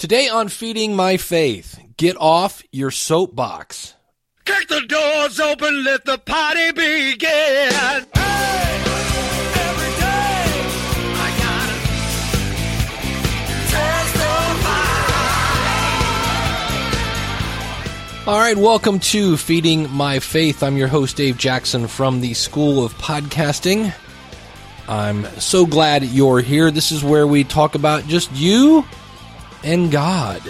Today on Feeding My Faith, get off your soapbox. Kick the doors open, let the party begin. Every day, I gotta testify. All right, welcome to Feeding My Faith. I'm your host, Dave Jackson from the School of Podcasting. I'm so glad you're here. This is where we talk about just you and God.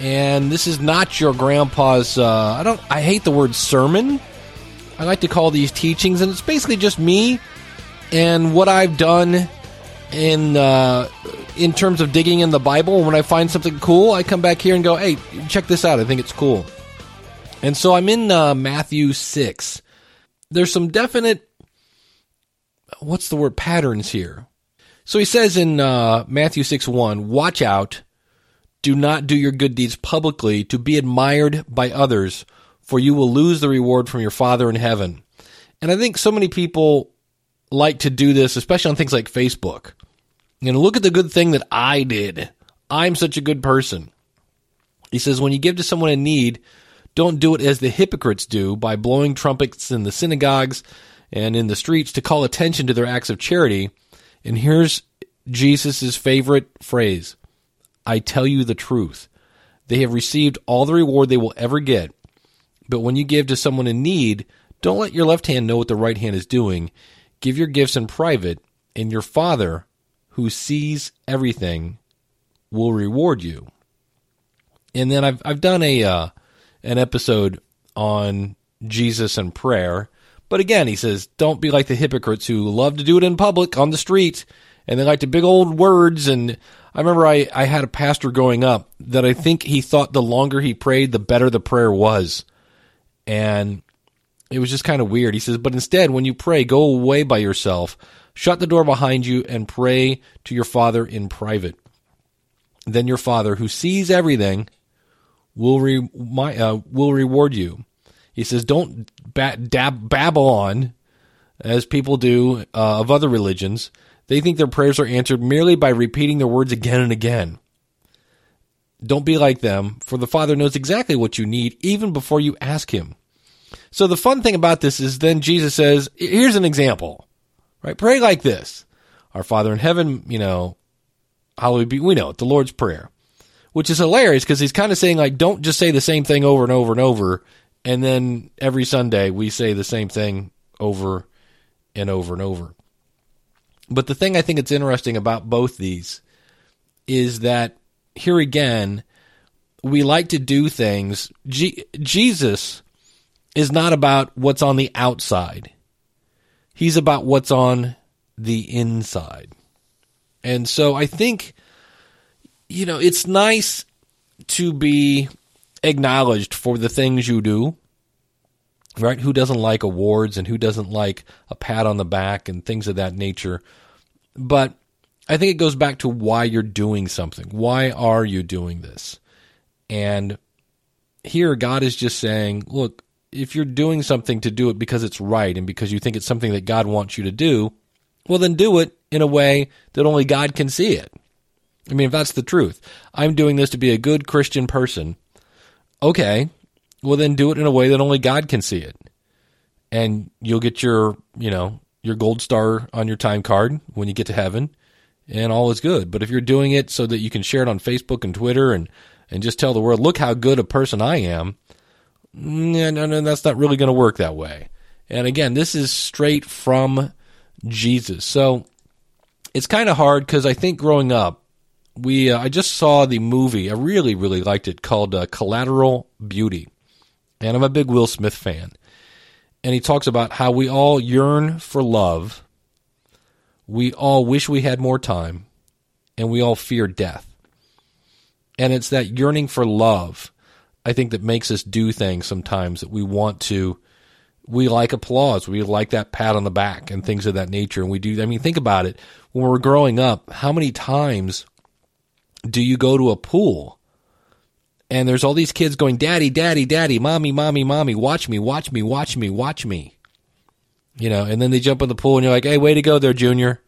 And this is not your grandpa's, uh, I don't, I hate the word sermon. I like to call these teachings, and it's basically just me and what I've done in uh, in terms of digging in the Bible. When I find something cool, I come back here and go, "Hey, check this out! I think it's cool." And so I'm in uh, Matthew 6. There's some definite, what's the word, patterns here. So he says in uh, Matthew 6 1, watch out, do not do your good deeds publicly to be admired by others, for you will lose the reward from your Father in heaven. And I think so many people like to do this, especially on things like Facebook. You know, look at the good thing that I did. I'm such a good person. He says, when you give to someone in need, don't do it as the hypocrites do by blowing trumpets in the synagogues and in the streets to call attention to their acts of charity. And here's Jesus' favorite phrase I tell you the truth. They have received all the reward they will ever get. But when you give to someone in need, don't let your left hand know what the right hand is doing. Give your gifts in private, and your Father, who sees everything, will reward you. And then I've I've done a uh, an episode on Jesus and prayer. But again, he says, don't be like the hypocrites who love to do it in public on the street and they like the big old words. And I remember I, I had a pastor growing up that I think he thought the longer he prayed, the better the prayer was. And it was just kind of weird. He says, but instead, when you pray, go away by yourself, shut the door behind you, and pray to your Father in private. Then your Father, who sees everything, will re, my, uh, will reward you. He says, don't dab, babble on as people do uh, of other religions. They think their prayers are answered merely by repeating their words again and again. Don't be like them, for the Father knows exactly what you need even before you ask Him. So the fun thing about this is then Jesus says, here's an example, right? Pray like this. Our Father in heaven, you know, hallowed be, we know it, the Lord's Prayer which is hilarious because he's kind of saying like, don't just say the same thing over and over and over, and then every Sunday we say the same thing over and over and over. But the thing I think it's interesting about both these is that here again, we like to do things. Jesus is not about what's on the outside. He's about what's on the inside. And so I think you know, it's nice to be acknowledged for the things you do. Right? Who doesn't like awards and who doesn't like a pat on the back and things of that nature? But I think it goes back to why you're doing something. Why are you doing this? And here, God is just saying, look, if you're doing something to do it because it's right and because you think it's something that God wants you to do, well, then do it in a way that only God can see it. I mean, if that's the truth, I'm doing this to be a good Christian person. Okay, well then do it in a way that only God can see it, and you'll get your, you know, your gold star on your time card when you get to heaven, and all is good. But if you're doing it so that you can share it on Facebook and Twitter and and just tell the world, look how good a person I am, no, no, that's not really going to work that way. And again, this is straight from Jesus, so it's kind of hard because I think growing up we uh, I just saw the movie. I really really liked it called uh, Collateral Beauty, and I'm a big Will Smith fan. And he talks about how we all yearn for love, we all wish we had more time, and we all fear death. And it's that yearning for love, I think, that makes us do things sometimes that we want to. We like applause. We like that pat on the back and things of that nature. And we do. I mean, think about it. When we're growing up, how many times do you go to a pool and there's all these kids going, Daddy, Daddy, Daddy, Mommy, Mommy, Mommy, watch me, watch me, watch me, watch me. You know, and then they jump in the pool and you're like, hey, way to go there, Junior.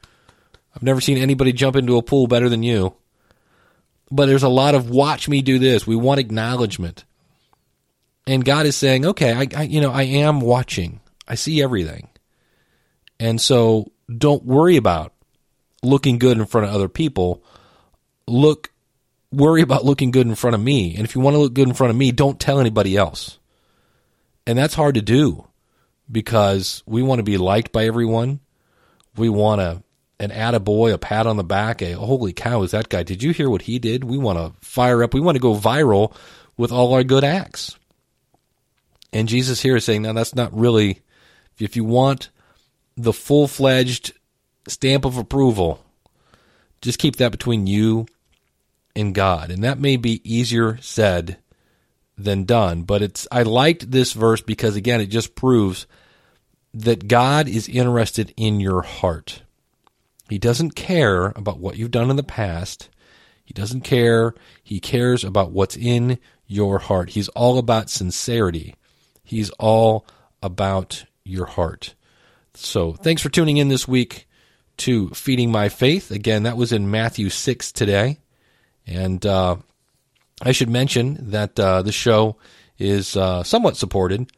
I've never seen anybody jump into a pool better than you. but there's a lot of watch me do this. We want acknowledgement. And God is saying, okay, I, I, you know, I am watching. I see everything. And so don't worry about looking good in front of other people. Look, worry about looking good in front of me. And if you want to look good in front of me, don't tell anybody else. And that's hard to do because we want to be liked by everyone. We want a, an attaboy, a pat on the back, a holy cow, is that guy? Did you hear what he did? We want to fire up. We want to go viral with all our good acts. And Jesus here is saying, now that's not really, if you want the full fledged stamp of approval, just keep that between you and God. And that may be easier said than done, but it's, I liked this verse because again, it just proves that God is interested in your heart. He doesn't care about what you've done in the past. He doesn't care. He cares about what's in your heart. He's all about sincerity. He's all about your heart. So thanks for tuning in this week to Feeding My Faith. Again, that was in Matthew 6 today. And uh, I should mention that uh, the show is uh, somewhat supported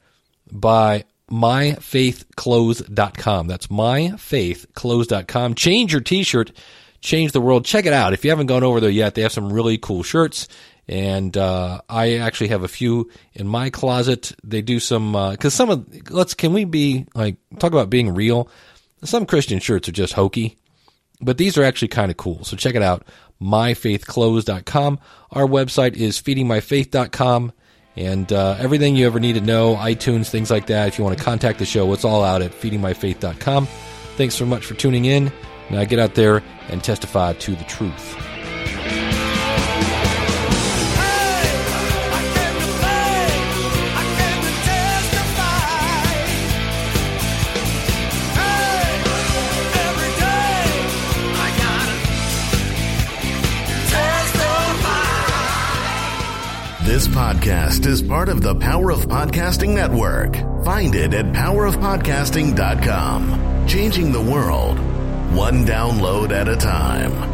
by myfaithclothes.com. That's myfaithclothes.com. Change your t shirt, change the world. Check it out. If you haven't gone over there yet, they have some really cool shirts and uh, I actually have a few in my closet. They do some because uh, some of let's can we be like talk about being real? Some Christian shirts are just hokey, but these are actually kind of cool. So check it out, myfaithclothes.com. Our website is feedingmyfaith.com. And uh, everything you ever need to know, iTunes, things like that. If you want to contact the show, it's all out at feedingmyfaith.com. Thanks so much for tuning in. Now get out there and testify to the truth. This podcast is part of the Power of Podcasting Network. Find it at powerofpodcasting.com. Changing the world, one download at a time.